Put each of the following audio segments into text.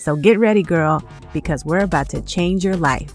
So get ready, girl, because we're about to change your life.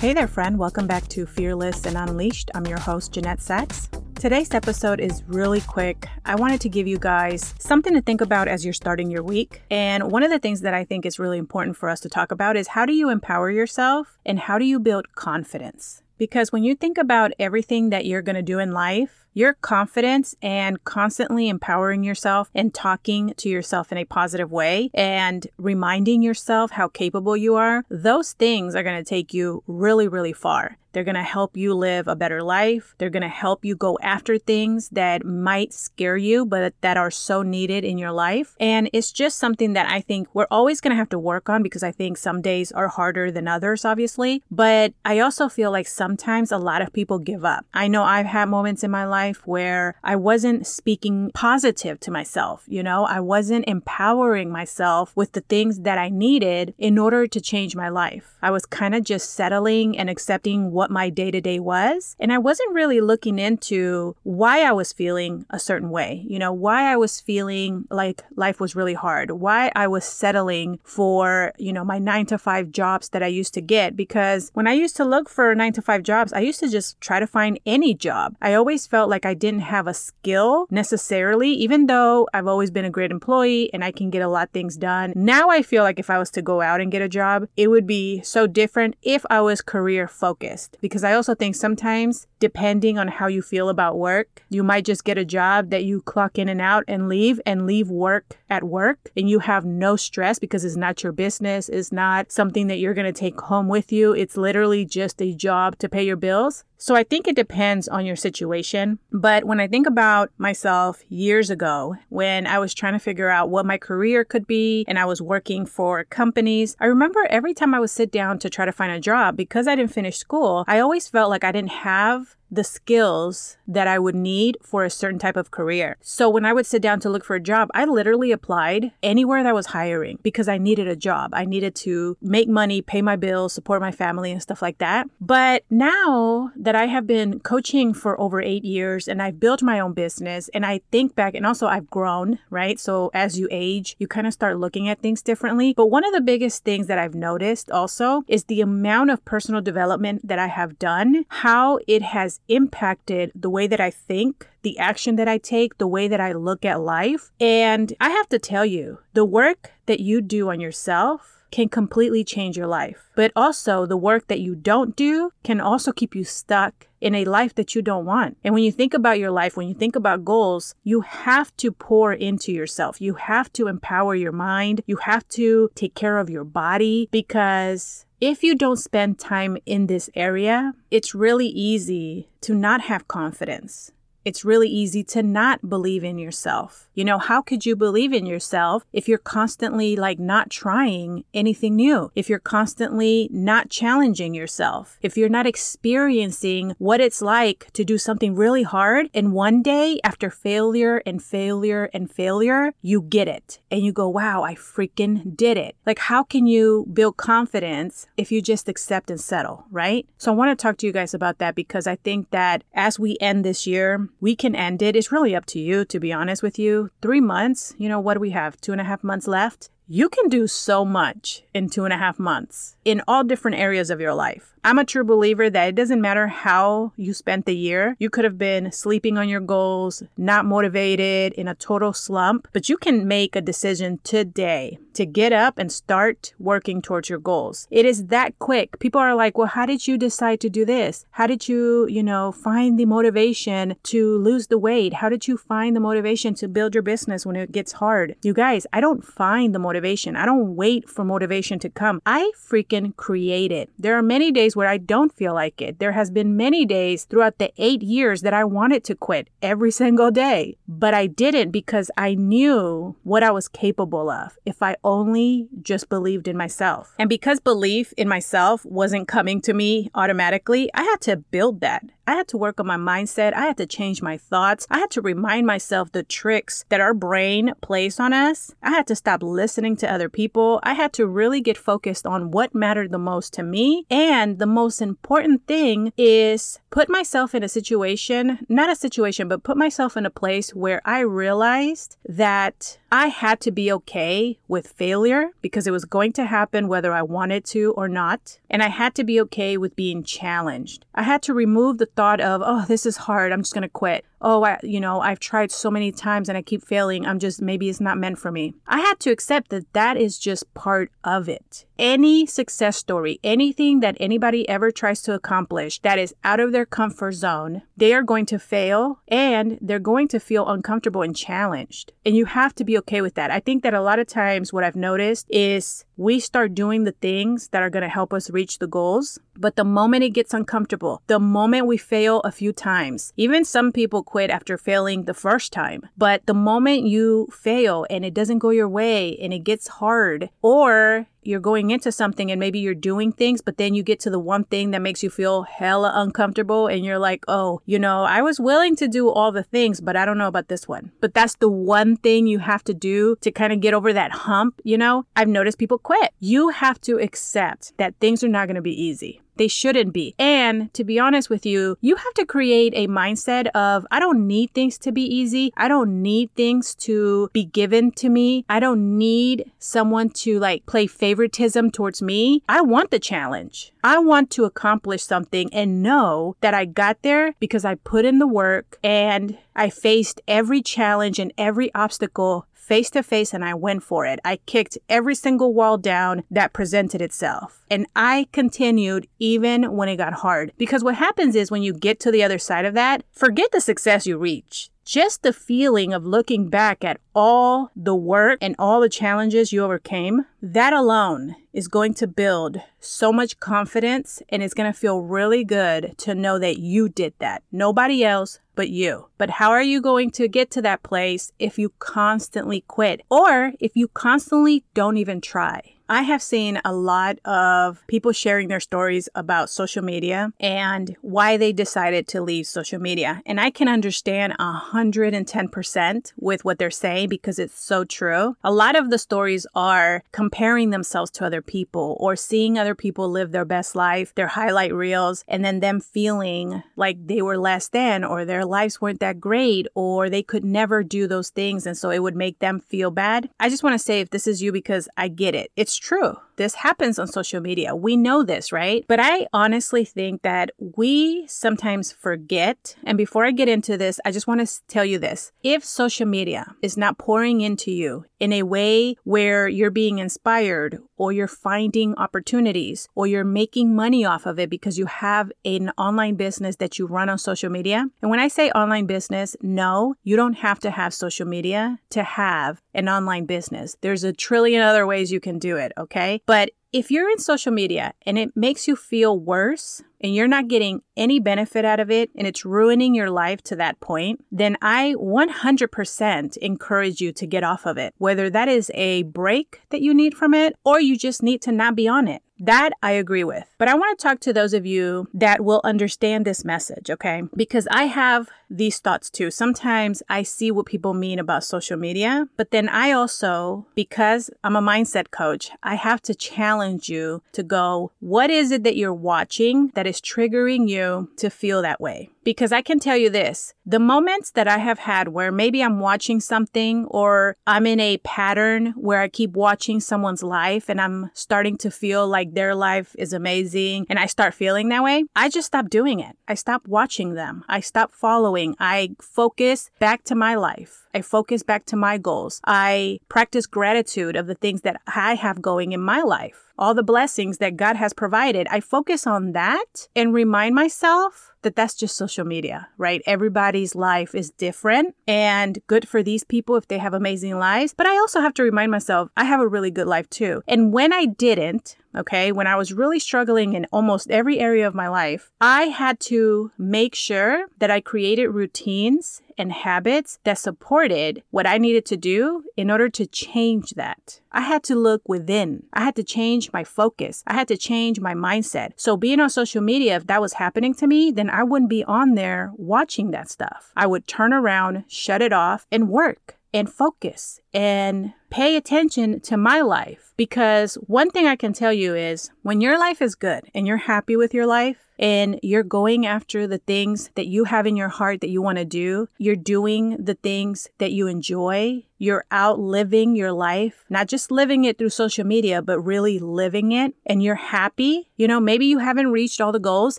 Hey there, friend. Welcome back to Fearless and Unleashed. I'm your host, Jeanette Sachs. Today's episode is really quick. I wanted to give you guys something to think about as you're starting your week. And one of the things that I think is really important for us to talk about is how do you empower yourself and how do you build confidence? Because when you think about everything that you're going to do in life, your confidence and constantly empowering yourself and talking to yourself in a positive way and reminding yourself how capable you are, those things are going to take you really, really far. They're going to help you live a better life. They're going to help you go after things that might scare you, but that are so needed in your life. And it's just something that I think we're always going to have to work on because I think some days are harder than others, obviously. But I also feel like sometimes a lot of people give up. I know I've had moments in my life where I wasn't speaking positive to myself. You know, I wasn't empowering myself with the things that I needed in order to change my life. I was kind of just settling and accepting what my day to day was. And I wasn't really looking into why I was feeling a certain way, you know, why I was feeling like life was really hard, why I was settling for, you know, my nine to five jobs that I used to get. Because when I used to look for nine to five jobs, I used to just try to find any job. I always felt like I didn't have a skill necessarily, even though I've always been a great employee and I can get a lot of things done. Now I feel like if I was to go out and get a job, it would be so different if I was career focused because I also think sometimes, depending on how you feel about work, you might just get a job that you clock in and out and leave and leave work at work and you have no stress because it's not your business. It's not something that you're going to take home with you. It's literally just a job to pay your bills. So I think it depends on your situation. But when I think about myself years ago, when I was trying to figure out what my career could be and I was working for companies, I remember every time I would sit down to try to find a job, because I didn't finish school, I always felt like I didn't have truth the skills that I would need for a certain type of career. So when I would sit down to look for a job, I literally applied anywhere that was hiring because I needed a job. I needed to make money, pay my bills, support my family, and stuff like that. But now that I have been coaching for over eight years and I've built my own business and I think back and also I've grown, right? So as you age, you kind of start looking at things differently. But one of the biggest things that I've noticed also is the amount of personal development that I have done, how it has impacted the way that I think, the action that I take, the way that I look at life. And I have to tell you, the work that you do on yourself can completely change your life. But also, the work that you don't do can also keep you stuck in a life that you don't want. And when you think about your life, when you think about goals, you have to pour into yourself. You have to empower your mind. You have to take care of your body because if you don't spend time in this area, it's really easy to not have confidence it's really easy to not believe in yourself. You know, how could you believe in yourself if you're constantly like not trying anything new? If you're constantly not challenging yourself? If you're not experiencing what it's like to do something really hard and one day after failure and failure and failure, you get it and you go, wow, I freaking did it. Like, how can you build confidence if you just accept and settle, right? So I want to talk to you guys about that because I think that as we end this year, we can end it. It's really up to you, to be honest with you. Three months, you know, what do we have? Two and a half months left. You can do so much in two and a half months in all different areas of your life. I'm a true believer that it doesn't matter how you spent the year. You could have been sleeping on your goals, not motivated, in a total slump, but you can make a decision today to get up and start working towards your goals. It is that quick. People are like, well, how did you decide to do this? How did you, you know, find the motivation to lose the weight? How did you find the motivation to build your business when it gets hard? You guys, I don't find the motivation motivation. I don't wait for motivation to come. I freaking create it. There are many days where I don't feel like it. There has been many days throughout the 8 years that I wanted to quit every single day, but I didn't because I knew what I was capable of if I only just believed in myself. And because belief in myself wasn't coming to me automatically, I had to build that. I had to work on my mindset. I had to change my thoughts. I had to remind myself the tricks that our brain plays on us. I had to stop listening to other people. I had to really get focused on what mattered the most to me. And the most important thing is put myself in a situation, not a situation, but put myself in a place where I realized that I had to be okay with failure because it was going to happen whether I wanted to or not. And I had to be okay with being challenged. I had to remove the thought of, oh, this is hard. I'm just going to quit. Oh, I, you know, I've tried so many times and I keep failing. I'm just, maybe it's not meant for me. I had to accept that that is just part of it. Any success story, anything that anybody ever tries to accomplish that is out of their comfort zone, they are going to fail and they're going to feel uncomfortable and challenged. And you have to be okay with that. I think that a lot of times what I've noticed is we start doing the things that are going to help us reach the goals. But the moment it gets uncomfortable, the moment we fail a few times, even some people quit after failing the first time. But the moment you fail and it doesn't go your way and it gets hard, or you're going into something and maybe you're doing things, but then you get to the one thing that makes you feel hella uncomfortable and you're like, oh, you know, I was willing to do all the things, but I don't know about this one. But that's the one thing you have to do to kind of get over that hump, you know? I've noticed people quit. You have to accept that things are not going to be easy. They shouldn't be. And to be honest with you, you have to create a mindset of I don't need things to be easy. I don't need things to be given to me. I don't need someone to like play favoritism towards me. I want the challenge. I want to accomplish something and know that I got there because I put in the work and I faced every challenge and every obstacle face to face and I went for it. I kicked every single wall down that presented itself. And I continued even when it got hard. Because what happens is when you get to the other side of that, forget the success you reach just the feeling of looking back at all the work and all the challenges you overcame, that alone is going to build so much confidence and it's going to feel really good to know that you did that. Nobody else but you. But how are you going to get to that place if you constantly quit or if you constantly don't even try? I have seen a lot of people sharing their stories about social media and why they decided to leave social media. And I can understand 110% with what they're saying because it's so true. A lot of the stories are comparing themselves to other people or seeing other people live their best life, their highlight reels, and then them feeling like they were less than or their lives weren't that great or they could never do those things. And so it would make them feel bad. I just want to say if this is you because I get it. It's true. This happens on social media. We know this, right? But I honestly think that we sometimes forget. And before I get into this, I just want to tell you this. If social media is not pouring into you in a way where you're being inspired or you're finding opportunities or you're making money off of it because you have an online business that you run on social media. And when I say online business, no, you don't have to have social media to have an online business. There's a trillion other ways you can do it, okay? But if you're in social media and it makes you feel worse and you're not getting any benefit out of it and it's ruining your life to that point, then I 100% encourage you to get off of it. Whether that is a break that you need from it or you just need to not be on it. That I agree with. But I want to talk to those of you that will understand this message, okay? Because I have these thoughts too. Sometimes I see what people mean about social media, but then I also, because I'm a mindset coach, I have to challenge you to go, what is it that you're watching that is triggering you to feel that way? Because I can tell you this the moments that I have had where maybe I'm watching something or I'm in a pattern where I keep watching someone's life and I'm starting to feel like their life is amazing and I start feeling that way, I just stop doing it. I stop watching them. I stop following. I focus back to my life I focus back to my goals. I practice gratitude of the things that I have going in my life all the blessings that God has provided, I focus on that and remind myself that that's just social media, right? Everybody's life is different and good for these people if they have amazing lives. But I also have to remind myself I have a really good life too. And when I didn't, okay, when I was really struggling in almost every area of my life, I had to make sure that I created routines and habits that supported what I needed to do in order to change that. I had to look within. I had to change my focus. I had to change my mindset. So being on social media, if that was happening to me, then I wouldn't be on there watching that stuff. I would turn around, shut it off, and work and focus and pay attention to my life. Because one thing I can tell you is when your life is good and you're happy with your life, and you're going after the things that you have in your heart that you want to do. You're doing the things that you enjoy. You're out living your life, not just living it through social media, but really living it. And you're happy. You know, maybe you haven't reached all the goals,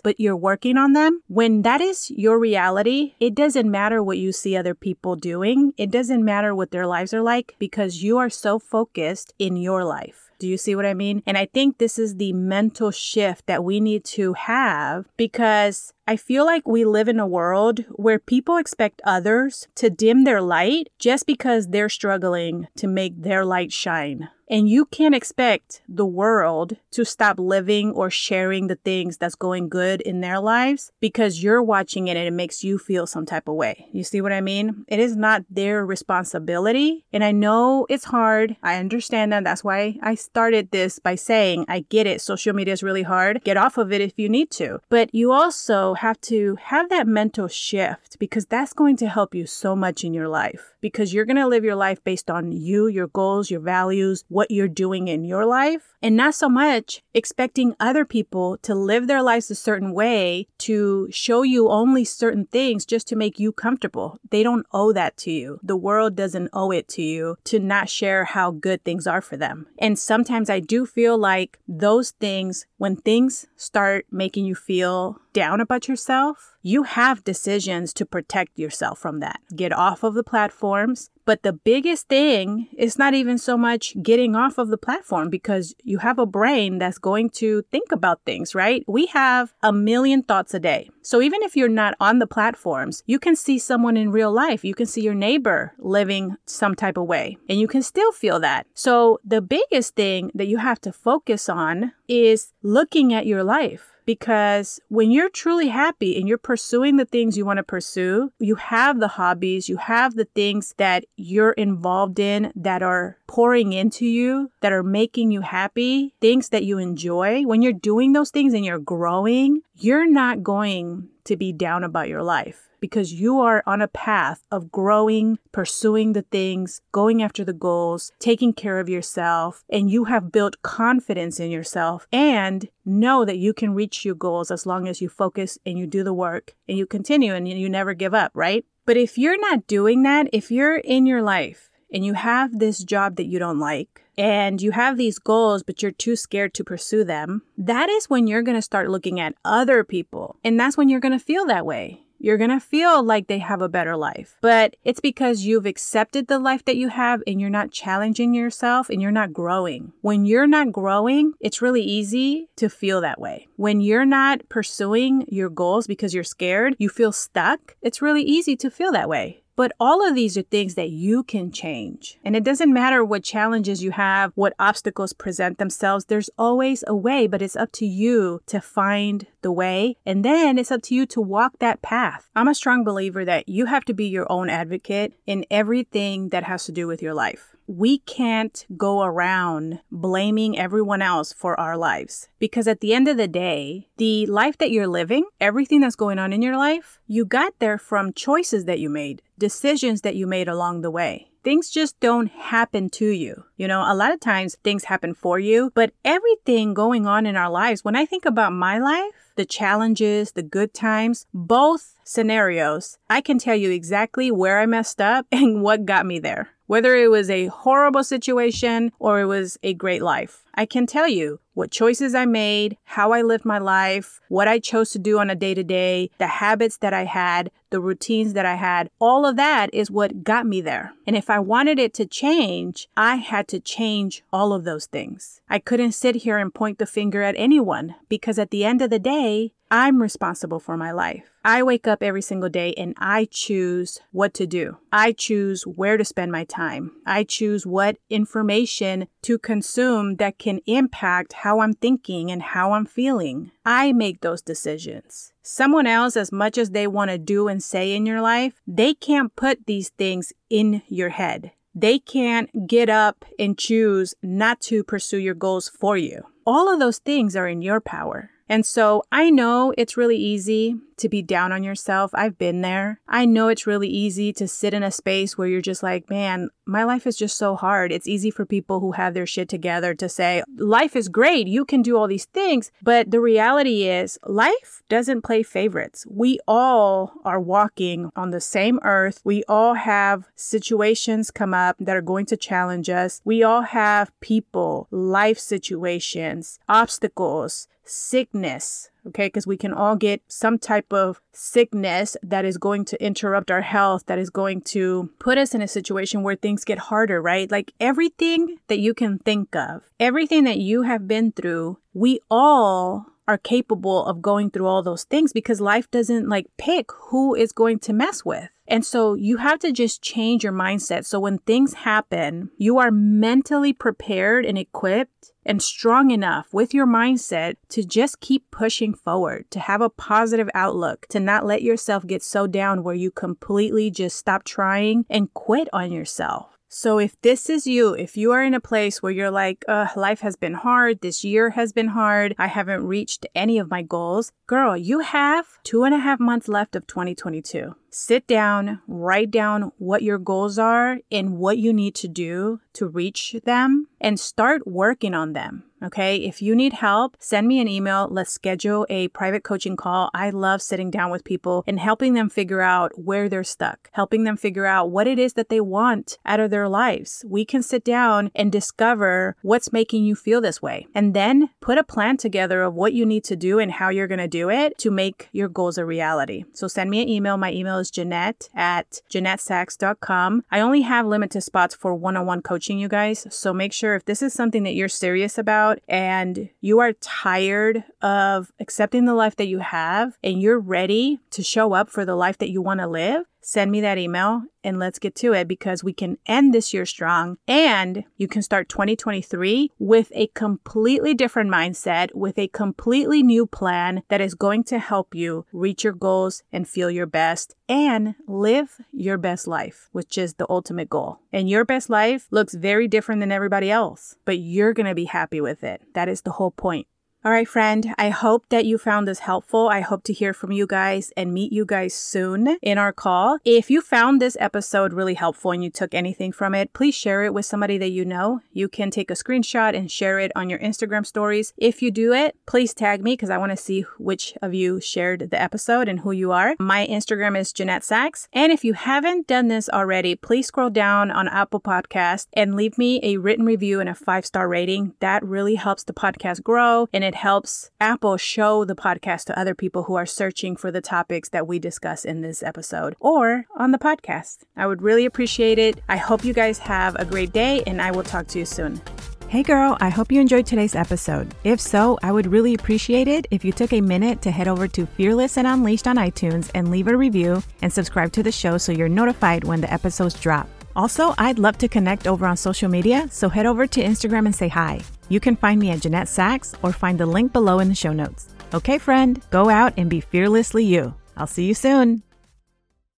but you're working on them. When that is your reality, it doesn't matter what you see other people doing. It doesn't matter what their lives are like because you are so focused in your life. Do you see what I mean? And I think this is the mental shift that we need to have because I feel like we live in a world where people expect others to dim their light just because they're struggling to make their light shine. And you can't expect the world to stop living or sharing the things that's going good in their lives because you're watching it and it makes you feel some type of way. You see what I mean? It is not their responsibility. And I know it's hard. I understand that. That's why I started this by saying, I get it. Social media is really hard. Get off of it if you need to. But you also have to have that mental shift because that's going to help you so much in your life because you're going to live your life based on you, your goals, your values, what you're doing in your life, and not so much expecting other people to live their lives a certain way to show you only certain things just to make you comfortable. They don't owe that to you. The world doesn't owe it to you to not share how good things are for them. And sometimes I do feel like those things, when things start making you feel down about yourself, you have decisions to protect yourself from that. Get off of the platforms. But the biggest thing is not even so much getting off of the platform because you have a brain that's going to think about things, right? We have a million thoughts a day. So even if you're not on the platforms, you can see someone in real life. You can see your neighbor living some type of way and you can still feel that. So the biggest thing that you have to focus on is looking at your life because when you're truly happy and you're pursuing the things you want to pursue, you have the hobbies, you have the things that you're involved in that are pouring into you, that are making you happy, things that you enjoy. When you're doing those things and you're growing, you're not going to be down about your life because you are on a path of growing, pursuing the things, going after the goals, taking care of yourself, and you have built confidence in yourself and know that you can reach your goals as long as you focus and you do the work and you continue and you never give up, right? But if you're not doing that, if you're in your life and you have this job that you don't like, and you have these goals, but you're too scared to pursue them, that is when you're going to start looking at other people. And that's when you're going to feel that way you're going to feel like they have a better life. But it's because you've accepted the life that you have and you're not challenging yourself and you're not growing. When you're not growing, it's really easy to feel that way. When you're not pursuing your goals because you're scared, you feel stuck, it's really easy to feel that way. But all of these are things that you can change. And it doesn't matter what challenges you have, what obstacles present themselves, there's always a way, but it's up to you to find the way. And then it's up to you to walk that path. I'm a strong believer that you have to be your own advocate in everything that has to do with your life we can't go around blaming everyone else for our lives. Because at the end of the day, the life that you're living, everything that's going on in your life, you got there from choices that you made, decisions that you made along the way. Things just don't happen to you. You know, a lot of times things happen for you, but everything going on in our lives, when I think about my life, the challenges, the good times, both scenarios, I can tell you exactly where I messed up and what got me there whether it was a horrible situation or it was a great life. I can tell you what choices I made, how I lived my life, what I chose to do on a day to day, the habits that I had, the routines that I had, all of that is what got me there. And if I wanted it to change, I had to change all of those things. I couldn't sit here and point the finger at anyone because at the end of the day, I'm responsible for my life. I wake up every single day and I choose what to do. I choose where to spend my time. I choose what information to consume that can impact how I'm thinking and how I'm feeling. I make those decisions. Someone else, as much as they want to do and say in your life, they can't put these things in your head. They can't get up and choose not to pursue your goals for you. All of those things are in your power. And so I know it's really easy to be down on yourself. I've been there. I know it's really easy to sit in a space where you're just like, man, my life is just so hard. It's easy for people who have their shit together to say, life is great. You can do all these things. But the reality is, life doesn't play favorites. We all are walking on the same earth. We all have situations come up that are going to challenge us. We all have people, life situations, obstacles, sickness, okay? Because we can all get some type of sickness that is going to interrupt our health, that is going to put us in a situation where things get harder, right? Like everything that you can think of, everything that you have been through, we all are capable of going through all those things because life doesn't like pick who is going to mess with. And so you have to just change your mindset. So when things happen, you are mentally prepared and equipped and strong enough with your mindset to just keep pushing forward, to have a positive outlook, to not let yourself get so down where you completely just stop trying and quit on yourself. So, if this is you, if you are in a place where you're like, life has been hard, this year has been hard, I haven't reached any of my goals, girl, you have two and a half months left of 2022. Sit down, write down what your goals are and what you need to do to reach them, and start working on them. Okay. If you need help, send me an email. Let's schedule a private coaching call. I love sitting down with people and helping them figure out where they're stuck, helping them figure out what it is that they want out of their lives. We can sit down and discover what's making you feel this way and then put a plan together of what you need to do and how you're going to do it to make your goals a reality. So send me an email. My email is Jeanette at JeanetteSachs.com. I only have limited spots for one on one coaching, you guys. So make sure if this is something that you're serious about and you are tired of accepting the life that you have and you're ready to show up for the life that you want to live, send me that email and let's get to it because we can end this year strong and you can start 2023 with a completely different mindset, with a completely new plan that is going to help you reach your goals and feel your best and live your best life, which is the ultimate goal. And your best life looks very different than everybody else, but you're going to be happy with it. That is the whole point. All right, friend, I hope that you found this helpful. I hope to hear from you guys and meet you guys soon in our call. If you found this episode really helpful and you took anything from it, please share it with somebody that you know. You can take a screenshot and share it on your Instagram stories. If you do it, please tag me because I want to see which of you shared the episode and who you are. My Instagram is Jeanette Sachs. And if you haven't done this already, please scroll down on Apple Podcast and leave me a written review and a five star rating. That really helps the podcast grow and it it helps Apple show the podcast to other people who are searching for the topics that we discuss in this episode or on the podcast. I would really appreciate it. I hope you guys have a great day and I will talk to you soon. Hey girl, I hope you enjoyed today's episode. If so, I would really appreciate it if you took a minute to head over to Fearless and Unleashed on iTunes and leave a review and subscribe to the show so you're notified when the episodes drop. Also, I'd love to connect over on social media, so head over to Instagram and say hi. You can find me at Jeanette Sachs or find the link below in the show notes. Okay, friend, go out and be fearlessly you. I'll see you soon.